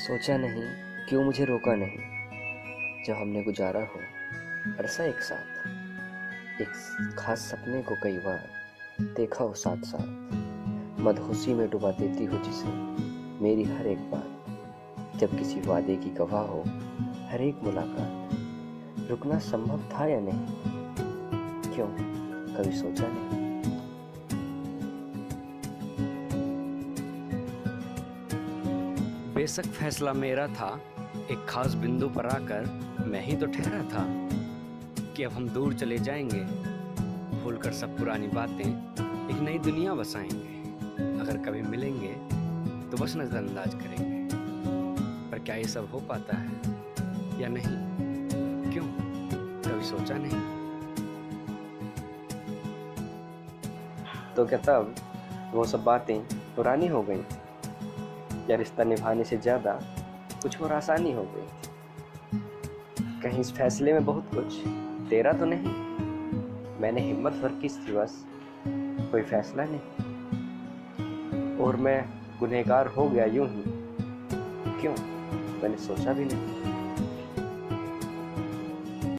सोचा नहीं, क्यों मुझे रोका नहीं? जब हमने गुजारा हो अरसा एक साथ, एक खास सपने को कई बार देखा हो साथ साथ मदहोशी में डुबा देती हो, जिसे मेरी हर एक बात जब किसी वादे की गवाह हो, हर एक मुलाकात रुकना संभव था या नहीं? क्यों? कभी सोचा नहीं? बेशक फैसला मेरा था। एक खास बिंदु पर आकर मैं ही तो ठहरा था कि अब हम दूर चले जाएँगे, भूलकर सब पुरानी बातें एक नई दुनिया बसाएँगे। अगर कभी मिलेंगे तो बस नज़रअंदाज करेंगे। पर क्या ये सब हो पाता है या नहीं? क्यों? कभी सोचा नहीं? तो क्या तब वो सब बातें पुरानी हो गई? या रिश्ता निभाने से ज़्यादा कुछ और आसानी हो गई कहीं इस फैसले में बहुत कुछ, तेरा तो नहीं। मैंने हिम्मत भर की थी बस कोई फैसला नहीं। और मैं गुनहगार हो गया यूँ ही। क्यों? मैंने सोचा भी नहीं।